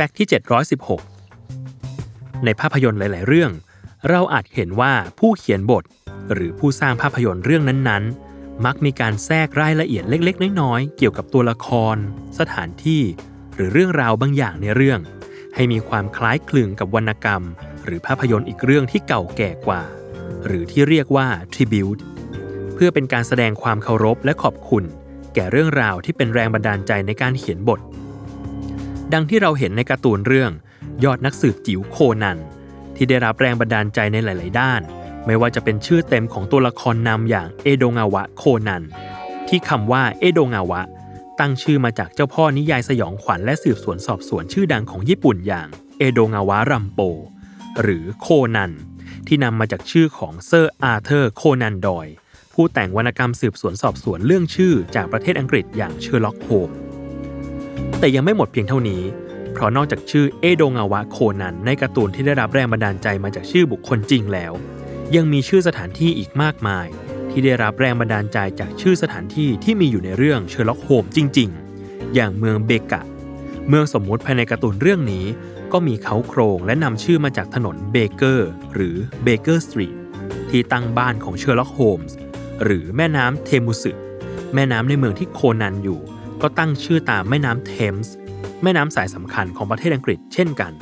แฟกต์ที่ 716 ในภาพยนตร์หลาย ๆ เรื่อง เราอาจเห็นว่าผู้เขียนบท หรือผู้สร้างภาพยนตร์เรื่องนั้น ๆ มักมีการแทรกรายละเอียดเล็ก ๆ น้อย ๆ เกี่ยวกับตัวละคร สถานที่ หรือเรื่องราวบางอย่างในเรื่อง ให้มีความคล้ายคลึงกับวรรณกรรม หรือภาพยนตร์อีกเรื่องที่เก่าแก่กว่า หรือที่เรียกว่า tribute เพื่อเป็นการแสดงความเคารพและขอบคุณ แก่เรื่องราวที่เป็นแรงบันดาลใจในการเขียนบท ดังที่เราเห็นในการ์ตูนเรื่อง ยอดนักสืบจิ๋วโคนัน ที่ได้รับแรงบันดาลใจในหลาย ๆ ด้าน ไม่ว่าจะเป็นชื่อเต็มของตัวละครนำอย่างเอโดงาวะโคนัน ที่คำว่าเอโดงาวะ ตั้งชื่อมาจากเจ้าพ่อนิยายสยองขวัญและสืบสวนสอบสวนชื่อดังของญี่ปุ่นอย่างเอโดงาวะรัมโป หรือโคนัน ที่นำมาจากชื่อของเซอร์อาร์เธอร์โคนันดอยล์ ผู้แต่งวรรณกรรมสืบสวนสอบสวนเลื่องชื่อจากประเทศอังกฤษอย่างเชอร์ล็อกโฮม แต่ยังไม่หมดเพียงเท่านี้ เพราะนอกจากชื่อเอโดงาวะโคนันในการ์ตูนที่ได้รับแรงบันดาลใจมาจากชื่อบุคคลจริงแล้ว ยังมีชื่อสถานที่อีกมากมาย ที่ได้รับแรงบันดาลใจจากชื่อสถานที่ที่มีอยู่ในเรื่องเชอร์ล็อกโฮมจริง ๆ อย่างเมืองเบกะ เมืองสมมุติภายในการ์ตูนเรื่องนี้ ก็มีเค้าโครงและนำชื่อมาจากถนนเบเกอร์หรือเบเกอร์สตรีทที่ตั้งบ้านของเชอร์ล็อกโฮมส์หรือแม่น้ำเทมุสึแม่น้ำในเมืองที่โคนันอยู่ ก็ตั้งชื่อตามแม่น้ำเทมส์แม่น้ำสายสำคัญของประเทศอังกฤษเช่นกัน